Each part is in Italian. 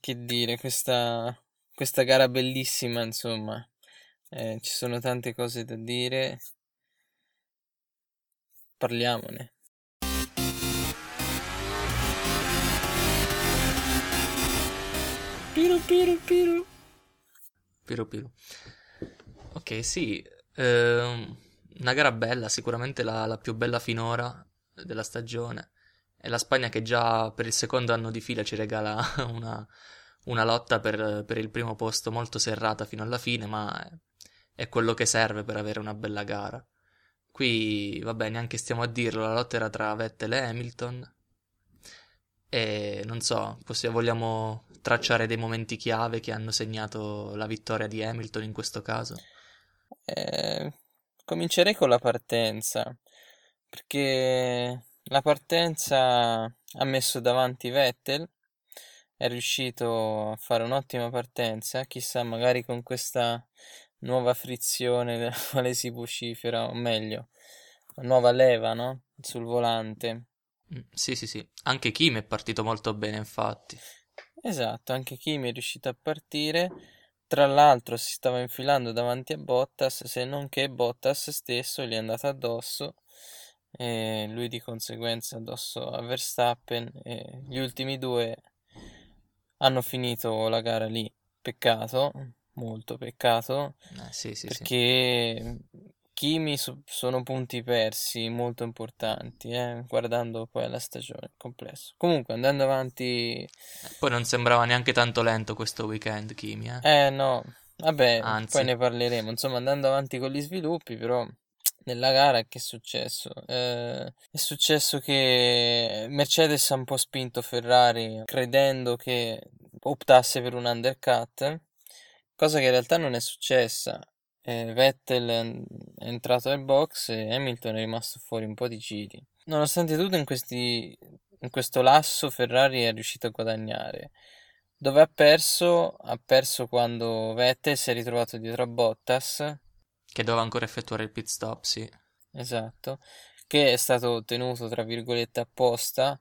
Che dire, questa, questa gara bellissima, insomma, eh, ci sono tante cose da dire, parliamone. Piru piru piru. Piru piru. Ok, sì, ehm, una gara bella, sicuramente la, la più bella finora della stagione. E la Spagna che già per il secondo anno di fila ci regala una, una lotta per, per il primo posto molto serrata fino alla fine, ma è, è quello che serve per avere una bella gara. Qui, vabbè, neanche stiamo a dirlo, la lotta era tra Vettel e Hamilton. E non so, possiamo, vogliamo tracciare dei momenti chiave che hanno segnato la vittoria di Hamilton in questo caso? Eh, comincerei con la partenza, perché la partenza ha messo davanti Vettel, è riuscito a fare un'ottima partenza, chissà, magari con questa nuova frizione della quale si vocifera, o meglio, nuova leva, no? Sul volante. Mm, Sì, sì, sì. Anche Kim è partito molto bene, infatti. Esatto, anche Kimi è riuscito a partire. Tra l'altro si stava infilando davanti a Bottas, se non che Bottas stesso gli è andato addosso e lui di conseguenza addosso a Verstappen e gli ultimi due hanno finito la gara lì. Peccato, molto peccato, Eh, sì, sì, sì. perché Kimi so- sono punti persi molto importanti, eh, guardando poi alla stagione, complesso. Comunque, andando avanti, Eh, Poi non sembrava neanche tanto lento questo weekend, Kimi, eh. eh no, vabbè, poi Anzi, ne parleremo. Insomma, andando avanti con gli sviluppi, però nella gara che è successo? Eh, è successo che Mercedes ha un po' spinto Ferrari credendo che optasse per un undercut, cosa che in realtà non è successa. Eh, Vettel è entrato nel box e Hamilton è rimasto fuori un po' di giri. Nonostante tutto, in questi, in questo lasso Ferrari è riuscito a guadagnare. Dove ha perso? Ha perso quando Vettel si è ritrovato dietro a Bottas, che doveva ancora effettuare il pit stop, sì. esatto, che è stato tenuto tra virgolette apposta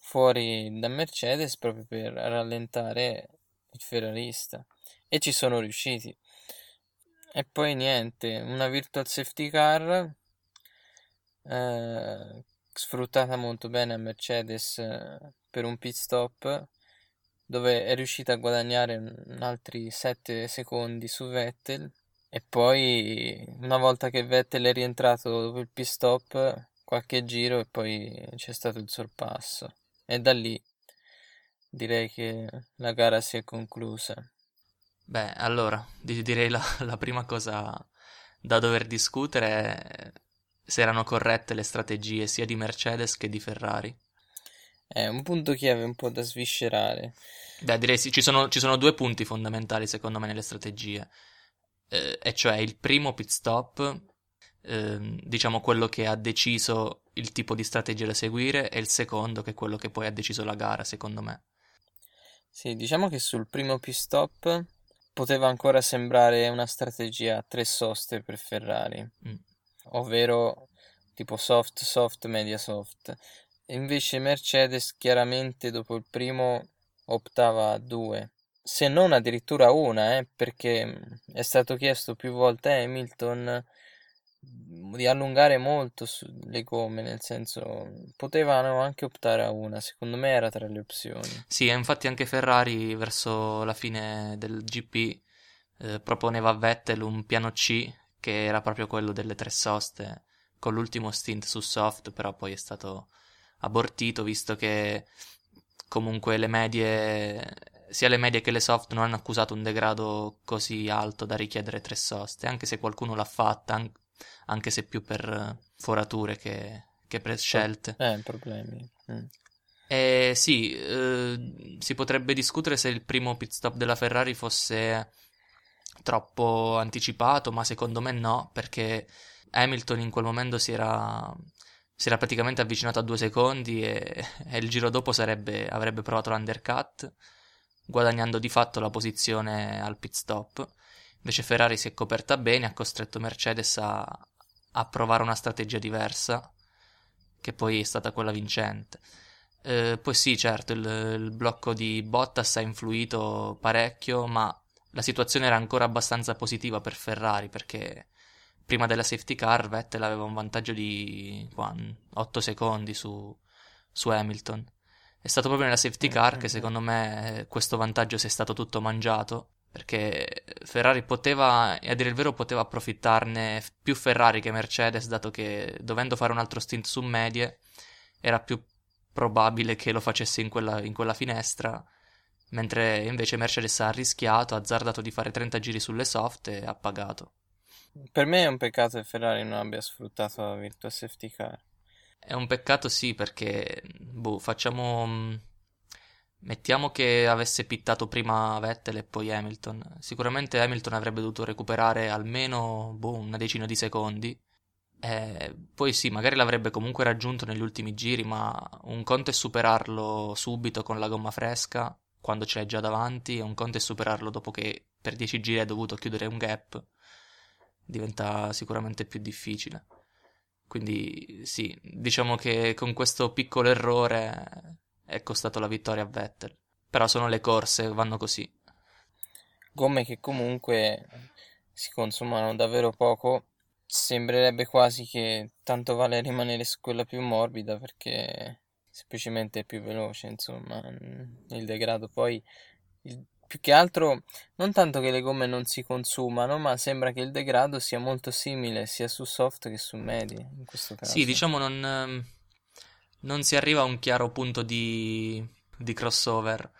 fuori da Mercedes proprio per rallentare il ferrarista. E ci sono riusciti. E poi niente, una virtual safety car eh, sfruttata molto bene a Mercedes eh, per un pit stop dove è riuscita a guadagnare altri 7 secondi su Vettel e poi una volta che Vettel è rientrato dopo il pit stop qualche giro e poi c'è stato il sorpasso e da lì direi che la gara si è conclusa. Beh, allora, di- direi la, la prima cosa da dover discutere è se erano corrette le strategie sia di Mercedes che di Ferrari. È un punto chiave un po' da sviscerare. Beh, direi sì, ci sono, ci sono due punti fondamentali secondo me nelle strategie, Eh, e cioè il primo pit stop, ehm, diciamo quello che ha deciso il tipo di strategia da seguire, e il secondo che è quello che poi ha deciso la gara, secondo me. Sì, diciamo che sul primo pit stop poteva ancora sembrare una strategia a tre soste per Ferrari, Mm. ovvero tipo soft, soft, media soft. Invece Mercedes chiaramente dopo il primo optava a due, se non addirittura una, eh, perché è stato chiesto più volte a Hamilton di allungare molto le gomme, nel senso potevano anche optare a una, secondo me era tra le opzioni. Sì, infatti anche Ferrari verso la fine del GP eh, proponeva a Vettel un piano C che era proprio quello delle tre soste, con l'ultimo stint su soft, però poi è stato abortito visto che comunque le medie, sia le medie che le soft non hanno accusato un degrado così alto da richiedere tre soste, anche se qualcuno l'ha fatta, an- anche se più per eh, forature che, che per scelte. eh, problemi. Mm. Eh, sì, eh, si potrebbe discutere se il primo pit stop della Ferrari fosse troppo anticipato, ma secondo me no, perché Hamilton in quel momento si era, si era praticamente avvicinato a due secondi e, e il giro dopo sarebbe- avrebbe provato l'undercut, guadagnando di fatto la posizione al pit stop. Invece Ferrari si è coperta bene, ha costretto Mercedes a, a provare una strategia diversa, che poi è stata quella vincente. Eh, poi sì, certo, il, il blocco di Bottas ha influito parecchio, ma la situazione era ancora abbastanza positiva per Ferrari perché prima della safety car Vettel aveva un vantaggio di qua, 8 secondi su, su Hamilton. È stato proprio nella safety car che secondo me questo vantaggio si è stato tutto mangiato perché Ferrari poteva, e a dire il vero, poteva approfittarne più Ferrari che Mercedes, dato che dovendo fare un altro stint su medie era più probabile che lo facesse in quella, in quella finestra, mentre invece Mercedes ha rischiato, ha azzardato di fare 30 giri sulle soft e ha pagato. Per me è un peccato che Ferrari non abbia sfruttato la virtual safety car. È un peccato sì perché, boh, facciamo Mettiamo che avesse pittato prima Vettel e poi Hamilton. Sicuramente Hamilton avrebbe dovuto recuperare almeno boh, una decina di secondi. E poi sì, magari l'avrebbe comunque raggiunto negli ultimi giri, ma un conto è superarlo subito con la gomma fresca, quando ce l'hai già davanti, e un conto è superarlo dopo che per 10 giri hai dovuto chiudere un gap. Diventa sicuramente più difficile. Quindi sì, diciamo che con questo piccolo errore è costato la vittoria a Vettel. Però sono le corse, vanno così. Gomme che comunque si consumano davvero poco. Sembrerebbe quasi che tanto vale rimanere su quella più morbida perché semplicemente è più veloce, insomma, il degrado poi il, più che altro non tanto che le gomme non si consumano, ma sembra che il degrado sia molto simile sia su soft che su medi in questo caso. Sì, diciamo non ehm, non si arriva a un chiaro punto di, di crossover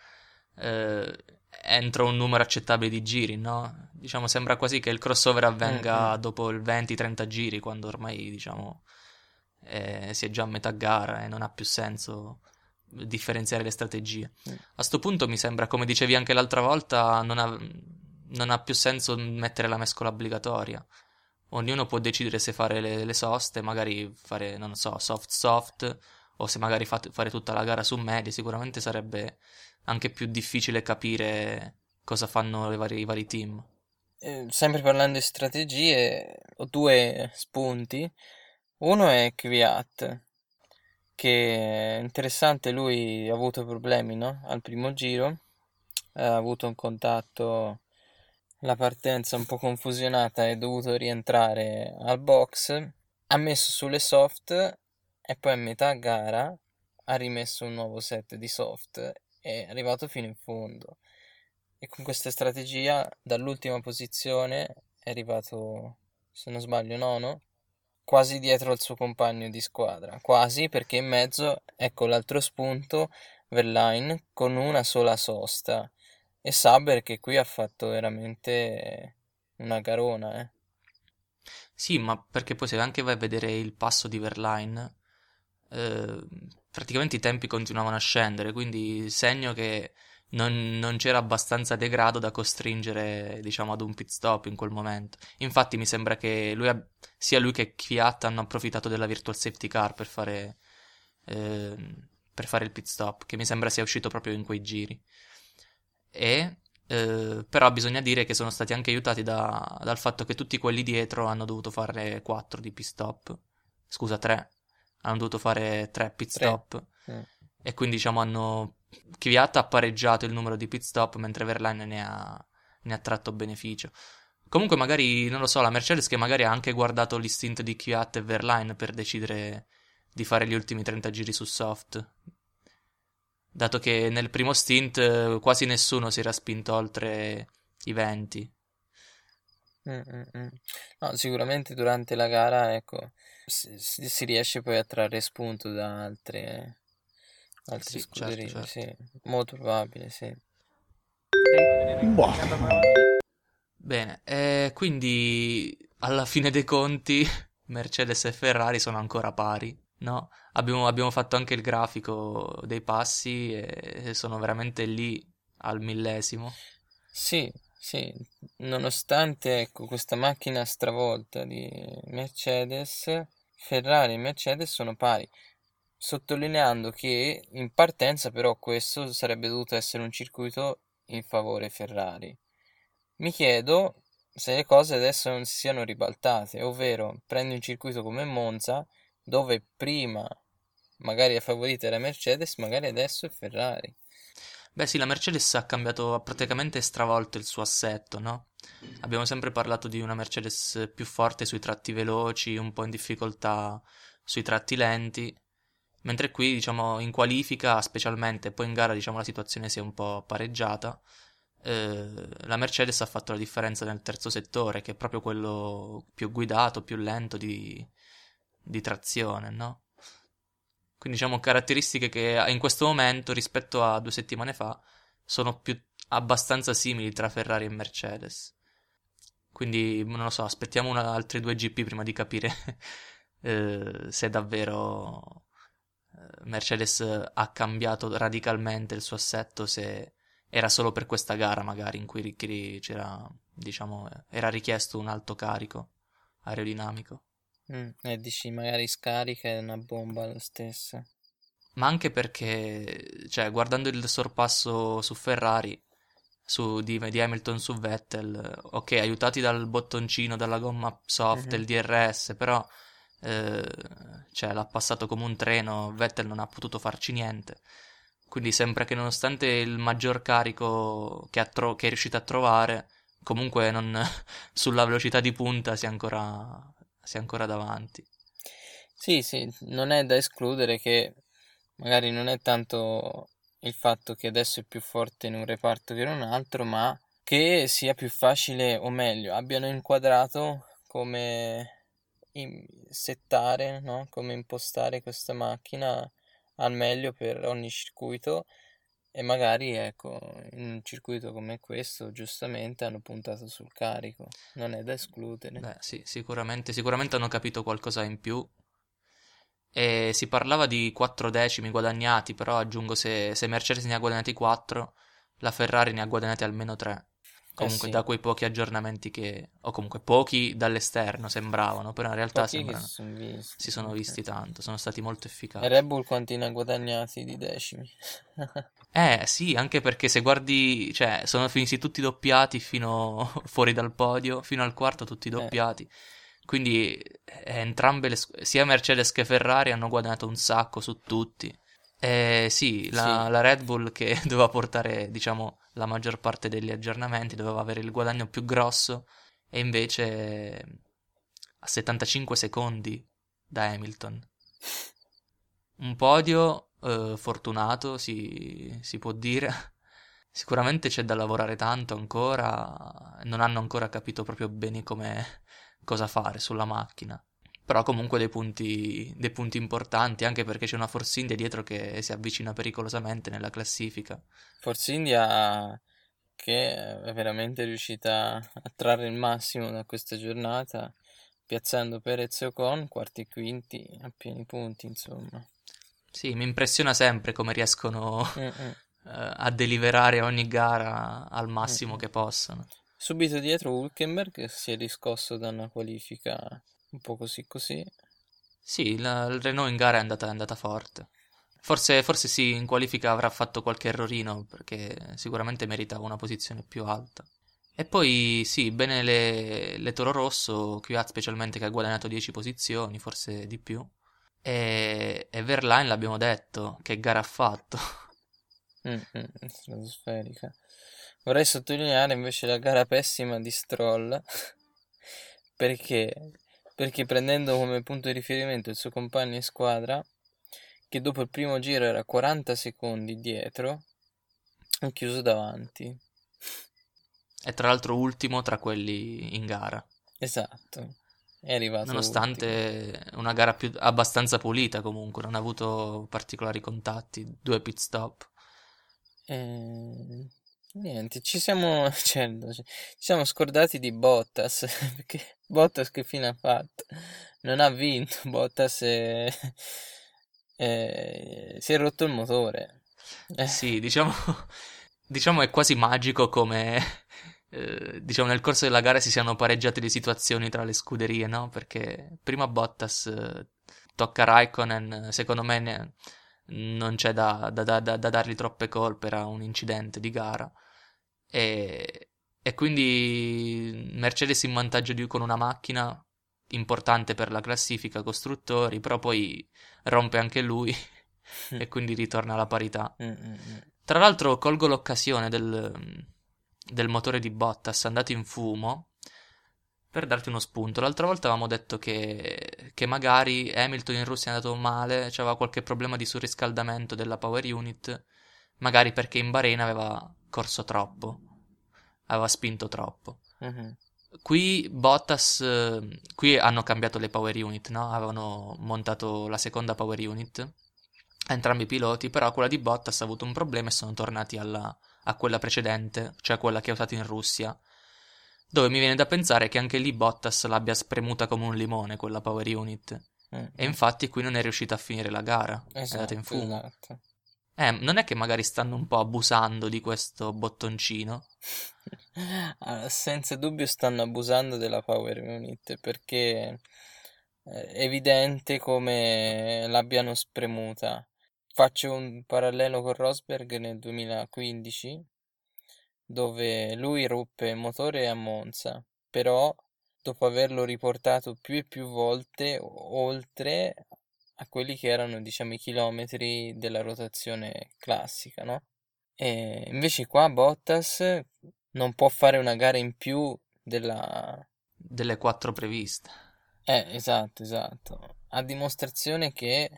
eh, entro un numero accettabile di giri, no? Diciamo, sembra quasi che il crossover avvenga mm-hmm. dopo il 20-30 giri, quando ormai, diciamo, eh, si è già a metà gara e non ha più senso differenziare le strategie. A sto punto mi sembra, come dicevi anche l'altra volta, non ha, non ha più senso mettere la mescola obbligatoria. Ognuno può decidere se fare le, le soste, magari fare, non so, soft soft o se magari fate, fare tutta la gara su medie, sicuramente sarebbe anche più difficile capire cosa fanno vari, i vari team. Eh, sempre parlando di strategie, ho due spunti. Uno è Kvyat, che interessante, lui ha avuto problemi no? al primo giro, ha avuto un contatto, la partenza un po' confusionata, è dovuto rientrare al box, ha messo sulle soft e poi a metà gara ha rimesso un nuovo set di soft e è arrivato fino in fondo. E con questa strategia dall'ultima posizione è arrivato, se non sbaglio, nono, quasi dietro al suo compagno di squadra. Quasi perché in mezzo, ecco l'altro spunto, Verline con una sola sosta. E Saber che qui ha fatto veramente una garona, eh. Sì, ma perché poi se anche vai a vedere il passo di Verline, eh, praticamente i tempi continuavano a scendere, quindi segno che non, non, c'era abbastanza degrado da costringere, diciamo, ad un pit stop in quel momento. Infatti mi sembra che lui, sia lui che Kvyat hanno approfittato della virtual safety car per fare, eh, per fare il pit stop, che mi sembra sia uscito proprio in quei giri. E eh, però bisogna dire che sono stati anche aiutati da, dal fatto che tutti quelli dietro hanno dovuto fare 4 di pit stop. Scusa, 3 hanno dovuto fare tre pit stop. Mm. e quindi diciamo hanno Kvyat ha pareggiato il numero di pit stop mentre Verlaine ne ha, ne ha tratto beneficio. Comunque magari, non lo so, la Mercedes che magari ha anche guardato l'istinto di Kvyat e Verlaine per decidere di fare gli ultimi 30 giri su soft. Dato che nel primo stint eh, quasi nessuno si era spinto oltre i 20. Mm, mm, mm. No, sicuramente durante la gara, ecco, si, si riesce poi a trarre spunto da altre, altre sì, scuderie, certo, certo. sì, molto probabile, sì. Boh. Bene, eh, quindi alla fine dei conti Mercedes e Ferrari sono ancora pari, no? Abbiamo, abbiamo fatto anche il grafico dei passi e sono veramente lì al millesimo. Sì, sì, nonostante ecco, questa macchina stravolta di Mercedes, Ferrari e Mercedes sono pari, sottolineando che in partenza però questo sarebbe dovuto essere un circuito in favore Ferrari. Mi chiedo se le cose adesso non si siano ribaltate, ovvero prendi un circuito come Monza dove prima magari la favorita era Mercedes, magari adesso è Ferrari. Beh sì, la Mercedes ha cambiato, ha praticamente stravolto il suo assetto, no? Abbiamo sempre parlato di una Mercedes più forte sui tratti veloci, un po' in difficoltà sui tratti lenti, mentre qui, diciamo, in qualifica specialmente, poi in gara, diciamo, la situazione si è un po' pareggiata. Eh, la Mercedes ha fatto la differenza nel terzo settore, che è proprio quello più guidato, più lento di, di trazione, no? Quindi diciamo caratteristiche che in questo momento rispetto a due settimane fa sono più abbastanza simili tra Ferrari e Mercedes. Quindi non lo so, aspettiamo una, altri due GP prima di capire eh, se davvero Mercedes ha cambiato radicalmente il suo assetto, se era solo per questa gara magari in cui c'era, diciamo, era richiesto un alto carico aerodinamico. Mm, e dici magari scarica è una bomba lo stesso. Ma anche perché, cioè, guardando il sorpasso su Ferrari, su, di, di, Hamilton su Vettel, ok, aiutati dal bottoncino, dalla gomma soft, mm-hmm. il DRS, però eh, cioè, l'ha passato come un treno, Vettel non ha potuto farci niente. Quindi sembra che nonostante il maggior carico che, tro- che è riuscito a trovare, comunque non, sulla velocità di punta sia ancora sia ancora davanti. Sì, sì, non è da escludere che magari non è tanto il fatto che adesso è più forte in un reparto che in un altro, ma che sia più facile o meglio, abbiano inquadrato come settare, no? come impostare questa macchina al meglio per ogni circuito e magari, ecco, in un circuito come questo, giustamente hanno puntato sul carico. Non è da escludere. Beh, sì, sicuramente, sicuramente hanno capito qualcosa in più. E si parlava di 4 decimi guadagnati, però aggiungo se, se Mercedes ne ha guadagnati 4, la Ferrari ne ha guadagnati almeno 3. Comunque, eh sì. da quei pochi aggiornamenti che, o comunque pochi dall'esterno sembravano, però in realtà sembrano, si, sono visti, si sono visti tanto, sono stati molto efficaci. E Red Bull quanti ne ha guadagnati di decimi? eh sì, anche perché se guardi, cioè, sono finiti tutti doppiati fino fuori dal podio, fino al quarto tutti eh. doppiati. Eh. Quindi eh, entrambe le, sia Mercedes che Ferrari hanno guadagnato un sacco su tutti. Eh, sì, la, sì. la Red Bull che doveva portare, diciamo, la maggior parte degli aggiornamenti, doveva avere il guadagno più grosso e invece a 75 secondi da Hamilton. Un podio eh, fortunato, si, si può dire. Sicuramente c'è da lavorare tanto ancora, non hanno ancora capito proprio bene come, cosa fare sulla macchina. Però comunque dei punti, dei punti importanti, anche perché c'è una Force India dietro che si avvicina pericolosamente nella classifica. Force India che è veramente riuscita a trarre il massimo da questa giornata, piazzando Perez e Ocon quarti e quinti a pieni punti, insomma. Sì, mi impressiona sempre come riescono uh, a deliberare ogni gara al massimo Mm-mm. che possono. Subito dietro Hulkenberg si è riscosso da una qualifica un po' così così. Sì, la, il Renault in gara è andata, è andata forte. Forse, forse sì, in qualifica avrà fatto qualche errorino perché sicuramente meritava una posizione più alta. E poi sì, bene le, le Toro Rosso, Kvyat specialmente che ha guadagnato 10 posizioni, forse di più. E, e Verline l'abbiamo detto, che gara ha fatto. Mm, mm, stratosferica. Vorrei sottolineare invece la gara pessima di Stroll perché perché prendendo come punto di riferimento il suo compagno in squadra, che dopo il primo giro era 40 secondi dietro, ha chiuso davanti. E tra l'altro ultimo tra quelli in gara. Esatto. È arrivato Nonostante ultimo. una gara più, abbastanza pulita comunque, non ha avuto particolari contatti, due pit stop. Eh, Niente, ci siamo, certo, ci siamo scordati di Bottas, perché Bottas che fine ha fatto? Non ha vinto, Bottas è, è, si è rotto il motore. Eh. Sì, diciamo, diciamo è quasi magico come eh, diciamo nel corso della gara si siano pareggiate le situazioni tra le scuderie, no? Perché prima Bottas eh, tocca Raikkonen, secondo me ne, non c'è da, da, da, da dargli troppe colpe, era un incidente di gara. E, e quindi Mercedes in vantaggio di, con una macchina importante per la classifica costruttori, però poi rompe anche lui e quindi ritorna alla parità. Mm-mm. Tra l'altro colgo l'occasione del, del motore di Bottas andato in fumo per darti uno spunto. L'altra volta avevamo detto che, che magari Hamilton in Russia è andato male, c'aveva qualche problema di surriscaldamento della power unit, magari perché in Bahrain aveva corso troppo, aveva spinto troppo. Mhm. Qui Bottas, eh, qui hanno cambiato le power unit, no? Avevano montato la seconda power unit, entrambi i piloti, però quella di Bottas ha avuto un problema e sono tornati alla- a quella precedente, cioè quella che ha usato in Russia, dove mi viene da pensare che anche lì Bottas l'abbia spremuta come un limone quella power unit. Mm. E infatti qui non è riuscito a finire la gara, è Esatto, andata in fumo. esatto. Eh, non è che magari stanno un po' abusando di questo bottoncino? Ah, senza dubbio stanno abusando della Power Unit perché è evidente come l'abbiano spremuta. Faccio un parallelo con Rosberg nel 2015 dove lui ruppe il motore a Monza, però dopo averlo riportato più e più volte oltre a quelli che erano, diciamo, i chilometri della rotazione classica, no? E invece qua Bottas non può fare una gara in più della... Delle quattro previste. Eh, esatto, esatto. A dimostrazione che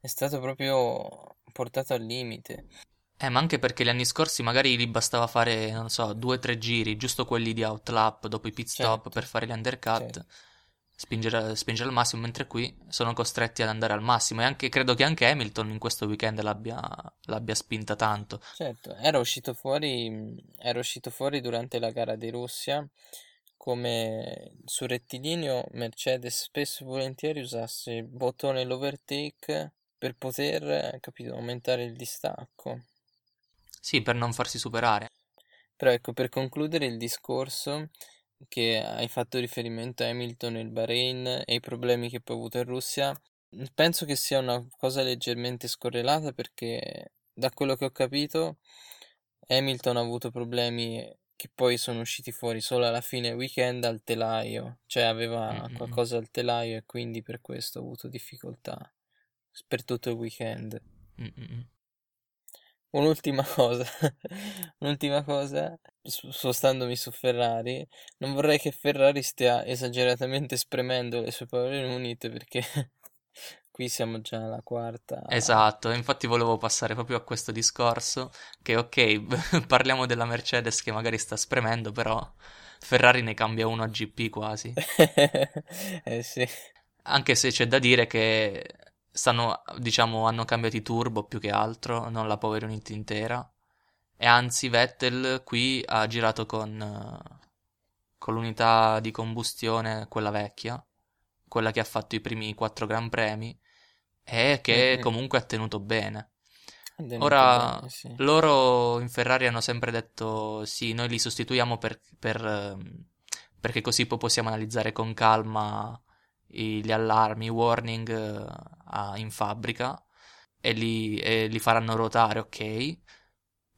è stato proprio portato al limite. Eh, ma anche perché gli anni scorsi magari gli bastava fare, non so, due o tre giri, giusto quelli di outlap dopo i pit stop Certo, per fare gli undercut, certo. Spingere, spingere al massimo, mentre qui sono costretti ad andare al massimo. E anche, credo che anche Hamilton in questo weekend l'abbia, l'abbia spinta tanto. Certo, era uscito fuori, era uscito fuori durante la gara di Russia come sul rettilineo Mercedes spesso e volentieri usasse il bottone l'overtake per poter, capito, aumentare il distacco. Sì, per non farsi superare. Però ecco, per concludere il discorso che hai fatto riferimento a Hamilton e il Bahrain e i problemi che poi ha avuto in Russia, penso che sia una cosa leggermente scorrelata perché da quello che ho capito Hamilton ha avuto problemi che poi sono usciti fuori solo alla fine weekend al telaio, cioè aveva Mm, mm, mm. qualcosa al telaio e quindi per questo ha avuto difficoltà per tutto il weekend. Mm, mm, mm. Un'ultima cosa, un'ultima cosa, spostandomi su Ferrari, non vorrei che Ferrari stia esageratamente spremendo le sue power unit perché qui siamo già alla quarta. Esatto, infatti volevo passare proprio a questo discorso, che ok, parliamo della Mercedes che magari sta spremendo, però Ferrari ne cambia uno a GP quasi. Eh sì, Anche se c'è da dire che stanno, diciamo, hanno cambiato i turbo più che altro, non la power unit intera. E anzi, Vettel qui ha girato con, eh, con l'unità di combustione, quella vecchia, quella che ha fatto i primi quattro Gran Premi, e che Mm, mm. comunque ha tenuto bene. Ora, bene, sì. loro in Ferrari hanno sempre detto sì, noi li sostituiamo per, per, ehm, perché così poi possiamo analizzare con calma gli allarmi, i warning eh, a- in fabbrica e li, e li faranno ruotare, ok.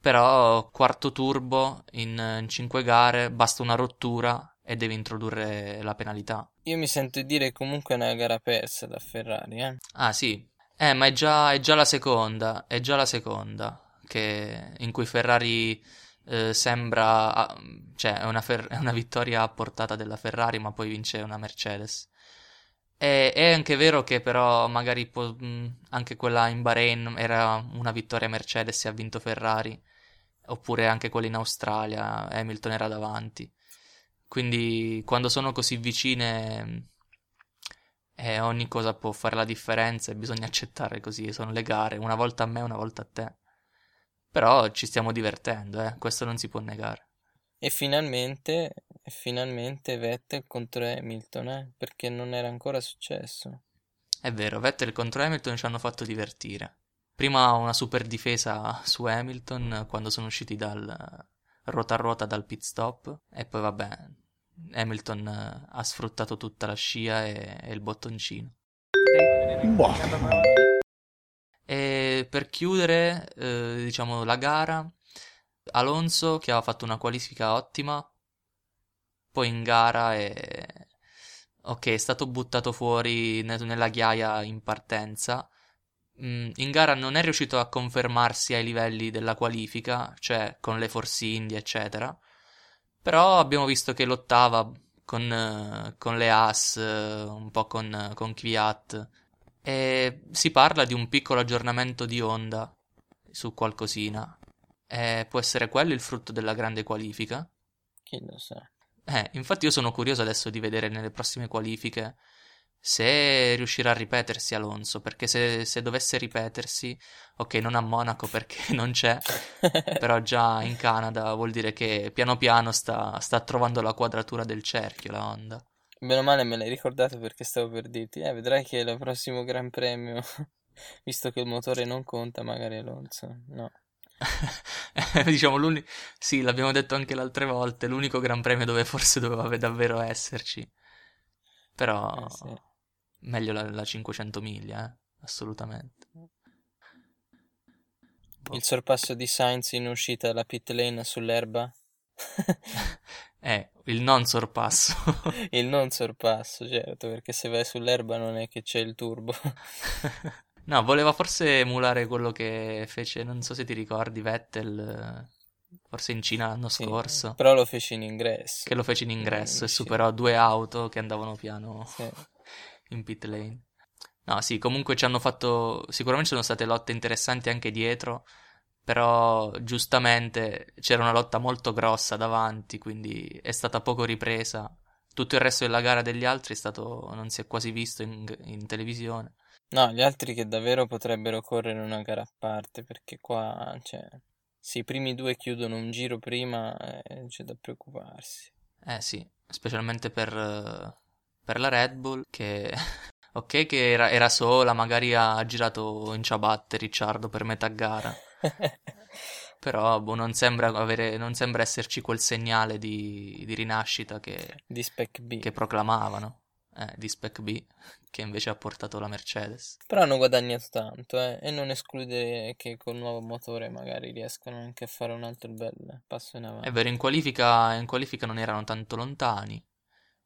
Però quarto turbo in, 5 gare basta una rottura e devi introdurre la penalità. Io mi sento dire comunque è una gara persa da Ferrari, eh. Ah sì, eh, ma è già, è già la seconda, è già la seconda che, in cui Ferrari eh, sembra, ah, cioè è una, fer- è una vittoria a portata della Ferrari, ma poi vince una Mercedes. E- è anche vero che però magari po- mh, anche quella in Bahrain era una vittoria Mercedes e ha vinto Ferrari, oppure anche quella in Australia, Hamilton era davanti. Quindi quando sono così vicine eh, ogni cosa può fare la differenza e bisogna accettare così, sono le gare, una volta a me, una volta a te. Però ci stiamo divertendo, eh, questo non si può negare. E finalmente, e finalmente Vettel contro Hamilton, eh, perché non era ancora successo. È vero, Vettel contro Hamilton ci hanno fatto divertire. Prima una super difesa su Hamilton quando sono usciti dal ruota a ruota dal pit stop e poi vabbè, Hamilton eh, ha sfruttato tutta la scia e, e il bottoncino. Boh. E per chiudere, eh, diciamo, la gara, Alonso che aveva fatto una qualifica ottima, poi in gara è... Ok, è stato buttato fuori ne- nella ghiaia in partenza, mh, in gara non è riuscito a confermarsi ai livelli della qualifica, cioè con le Force India, eccetera. Però abbiamo visto che lottava con, con le As, un po' con, con Kvyat. E si parla di un piccolo aggiornamento di Honda su qualcosina. E può essere quello il frutto della grande qualifica? Chi lo sa. Eh, infatti io sono curioso adesso di vedere nelle prossime qualifiche se riuscirà a ripetersi Alonso, perché se, se, dovesse ripetersi, ok, non a Monaco perché non c'è, però già in Canada vuol dire che piano piano sta, sta trovando la quadratura del cerchio la Honda. Bene o male me l'hai ricordato perché stavo per dirti, eh, vedrai che il prossimo Gran Premio, visto che il motore non conta, magari Alonso, no. diciamo l'unico, sì, l'abbiamo detto anche le altre volte, l'unico Gran Premio dove forse doveva davvero esserci. Però... Eh, sì meglio la, la 500 miglia, eh? assolutamente. Il sorpasso di Sainz in uscita dalla pit lane sull'erba? eh, il non sorpasso. il non sorpasso, certo, perché se vai sull'erba non è che c'è il turbo. No, voleva forse emulare quello che fece, non so se ti ricordi, Vettel forse in Cina l'anno sì, scorso. Però lo fece in ingresso. Che lo fece in ingresso e superò due auto che andavano piano. Sì in pit lane. No, sì, comunque ci hanno fatto. Sicuramente ci sono state lotte interessanti anche dietro. Però giustamente c'era una lotta molto grossa davanti, quindi è stata poco ripresa. Tutto il resto della gara degli altri è stato, non si è quasi visto in, in televisione. No, gli altri che davvero potrebbero correre una gara a parte, perché qua, cioè, se i primi due chiudono un giro prima, eh, c'è da preoccuparsi. Eh sì, specialmente per, per la Red Bull che ok che era, era, sola, magari ha girato in ciabatte Ricciardo per metà gara. Però boh, non, sembra avere, non sembra esserci quel segnale di, di rinascita che, di Spec B. che proclamavano. Eh, di Spec B, che invece ha portato la Mercedes. Però hanno guadagnato tanto, eh, e non esclude che col nuovo motore magari riescano anche a fare un altro bel passo in avanti. È vero, in qualifica, in qualifica non erano tanto lontani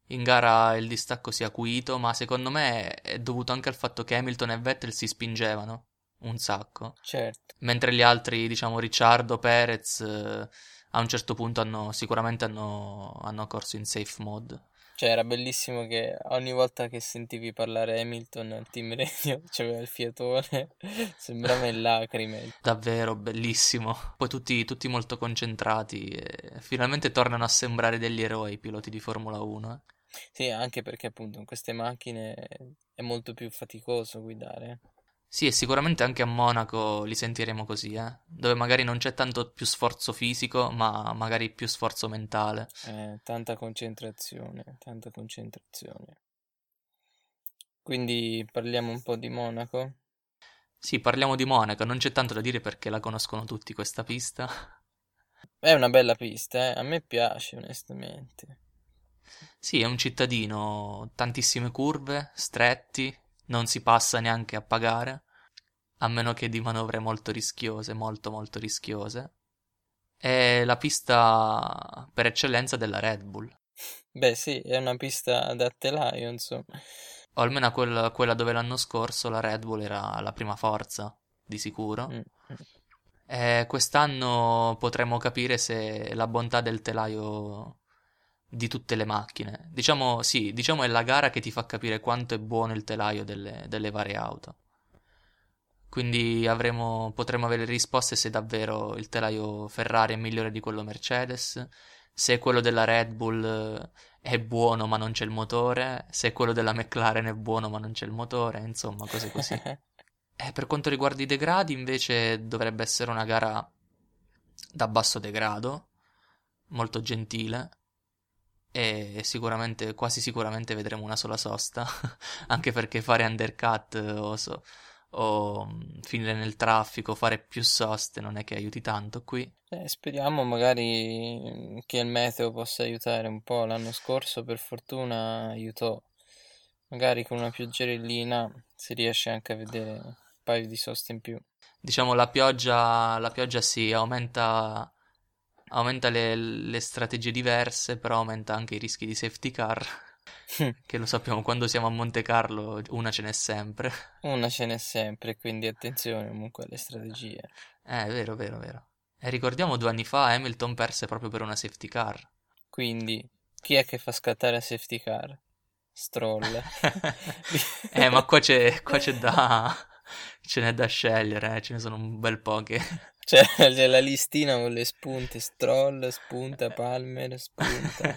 in gara il distacco si è acuito, ma secondo me è dovuto anche al fatto che Hamilton e Vettel si spingevano un sacco. Certo. Mentre gli altri, diciamo Ricciardo, Perez, eh, a un certo punto hanno, sicuramente hanno, hanno corso in safe mode. Cioè, era bellissimo che ogni volta che sentivi parlare Hamilton al team radio c'aveva il fiatone, sembrava in lacrime. Davvero bellissimo. Poi tutti, tutti molto concentrati e finalmente tornano a sembrare degli eroi i piloti di Formula 1. Eh. Sì, anche perché appunto in queste macchine è molto più faticoso guidare. Sì, e sicuramente anche a Monaco li sentiremo così, eh? Dove magari non c'è tanto più sforzo fisico, ma magari più sforzo mentale. Eh, tanta concentrazione, tanta concentrazione. Quindi parliamo un po' di Monaco? Sì, parliamo di Monaco, non c'è tanto da dire perché la conoscono tutti questa pista. È una bella pista, eh? A me piace onestamente. Sì, è un cittadino, tantissime curve, stretti, non si passa neanche a pagare, a meno che di manovre molto rischiose, molto molto rischiose. È la pista per eccellenza della Red Bull. Beh sì, è una pista da telaio, insomma. O almeno quella, quella dove l'anno scorso la Red Bull era la prima forza, di sicuro. Mm. E quest'anno potremo capire se la bontà del telaio di tutte le macchine. Diciamo, sì, diciamo è la gara che ti fa capire quanto è buono il telaio delle, delle varie auto. Quindi avremo, potremo avere risposte se davvero il telaio Ferrari è migliore di quello Mercedes, se quello della Red Bull eh, è buono ma non c'è il motore, se quello della McLaren è buono ma non c'è il motore, insomma, cose così. e per quanto riguarda i degradi, invece, dovrebbe essere una gara da basso degrado, molto gentile e sicuramente, quasi sicuramente vedremo una sola sosta, anche perché fare undercut o, so, o mm, finire nel traffico, fare più soste non è che aiuti tanto qui. Eh, speriamo magari mm, che il meteo possa aiutare un po', l'anno scorso per fortuna aiutò, magari con una pioggerellina si riesce anche a vedere un paio di soste in più. Diciamo la pioggia, la pioggia sì, aumenta aumenta le, le, strategie diverse, però aumenta anche i rischi di safety car. che lo sappiamo quando siamo a Monte Carlo una ce n'è sempre. Una ce n'è sempre, quindi attenzione comunque alle strategie. Eh, è vero, vero, vero. E ricordiamo due anni fa Hamilton perse proprio per una safety car. Quindi chi è che fa scattare a safety car? Stroll. eh, ma qua c'è, qua c'è da... ce n'è da scegliere, eh. ce ne sono un bel po' che... Cioè, c'è la listina con le spunte, Stroll, spunta, Palmer, spunta.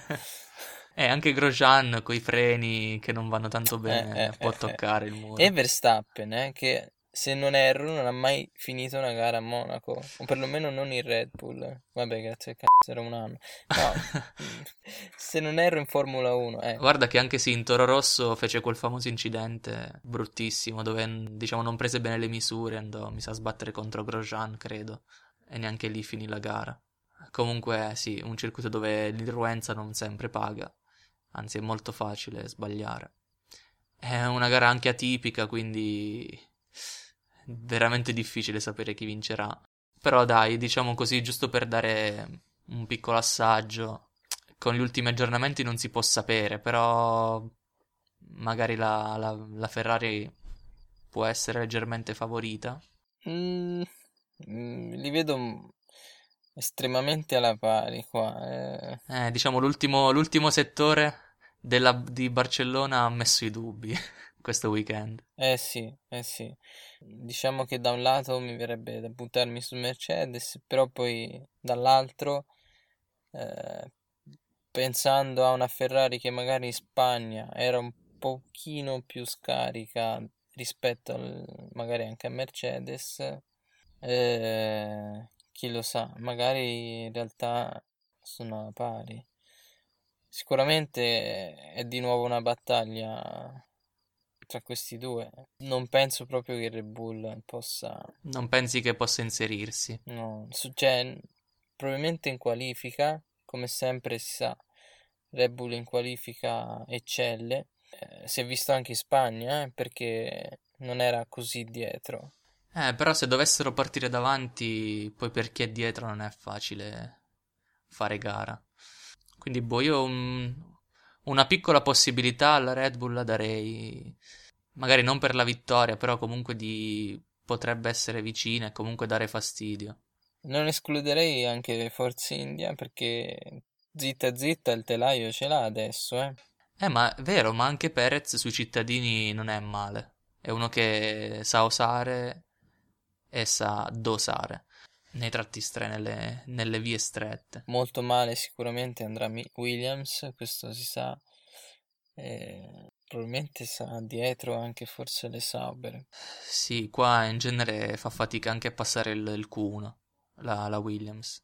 E eh, anche Grosjean con i freni che non vanno tanto bene Eh, eh, può eh, toccare il muro. E Verstappen, eh, che se non erro non ha mai finito una gara a Monaco, o perlomeno non in Red Bull. Vabbè, grazie al cazzo, era un anno. No, se non erro in Formula 1, eh. Guarda che anche sì, in Toro Rosso fece quel famoso incidente bruttissimo dove diciamo non prese bene le misure, andò mi sa a sbattere contro Grosjean, credo, e neanche lì finì la gara. Comunque sì, un circuito dove l'irruenza non sempre paga, anzi è molto facile sbagliare. È una gara anche atipica, quindi veramente difficile sapere chi vincerà. Però dai, diciamo così, giusto per dare un piccolo assaggio, con gli ultimi aggiornamenti non si può sapere, però magari la, la, la Ferrari può essere leggermente favorita. Mm, mm, li vedo estremamente alla pari qua. Eh. Eh, diciamo l'ultimo, l'ultimo settore della, di Barcellona ha messo i dubbi questo weekend. Eh sì, eh sì. Diciamo che da un lato mi verrebbe da buttarmi su Mercedes, però poi dall'altro, eh, pensando a una Ferrari che magari in Spagna era un pochino più scarica rispetto al, magari anche a Mercedes, eh, chi lo sa, magari in realtà sono pari. Sicuramente è di nuovo una battaglia tra questi due. Non penso proprio che Red Bull possa. Non pensi che possa inserirsi? No, cioè, probabilmente in qualifica, come sempre si sa, Red Bull in qualifica eccelle. Eh, si è visto anche in Spagna, eh, perché non era così dietro. Eh, però se dovessero partire davanti, poi per chi è dietro non è facile fare gara. Quindi, boh, io un, una piccola possibilità alla Red Bull la darei. Magari non per la vittoria, però comunque di potrebbe essere vicina e comunque dare fastidio. Non escluderei anche Forza India perché zitta zitta il telaio ce l'ha adesso, eh. Eh, ma è vero, ma anche Perez sui cittadini non è male. È uno che sa osare e sa dosare nei tratti stretti, nelle, nelle, vie strette. Molto male sicuramente andrà Williams, questo si sa. E probabilmente sarà dietro anche forse le Sauber. Sì, qua in genere fa fatica anche a passare il, il Q1, la, la, Williams,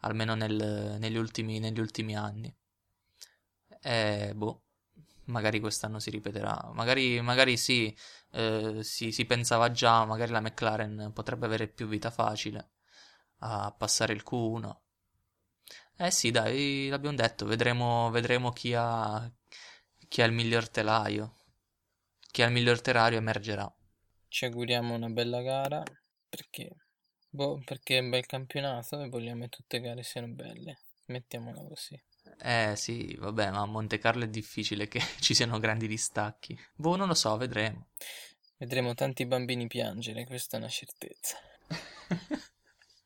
almeno nel, negli, ultimi, negli ultimi anni. E boh, magari quest'anno si ripeterà. Magari, magari sì, eh, si, si pensava già, magari la McLaren potrebbe avere più vita facile a passare il Q1. Eh sì, dai, l'abbiamo detto, vedremo, vedremo chi, ha, chi ha il miglior telaio. Chi ha il miglior telaio emergerà. Ci auguriamo una bella gara perché, boh, perché è un bel campionato e vogliamo che tutte le gare siano belle. Mettiamola così. Eh sì, vabbè, ma a Monte Carlo è difficile che ci siano grandi distacchi. Boh, non lo so, vedremo. Vedremo tanti bambini piangere, questa è una certezza.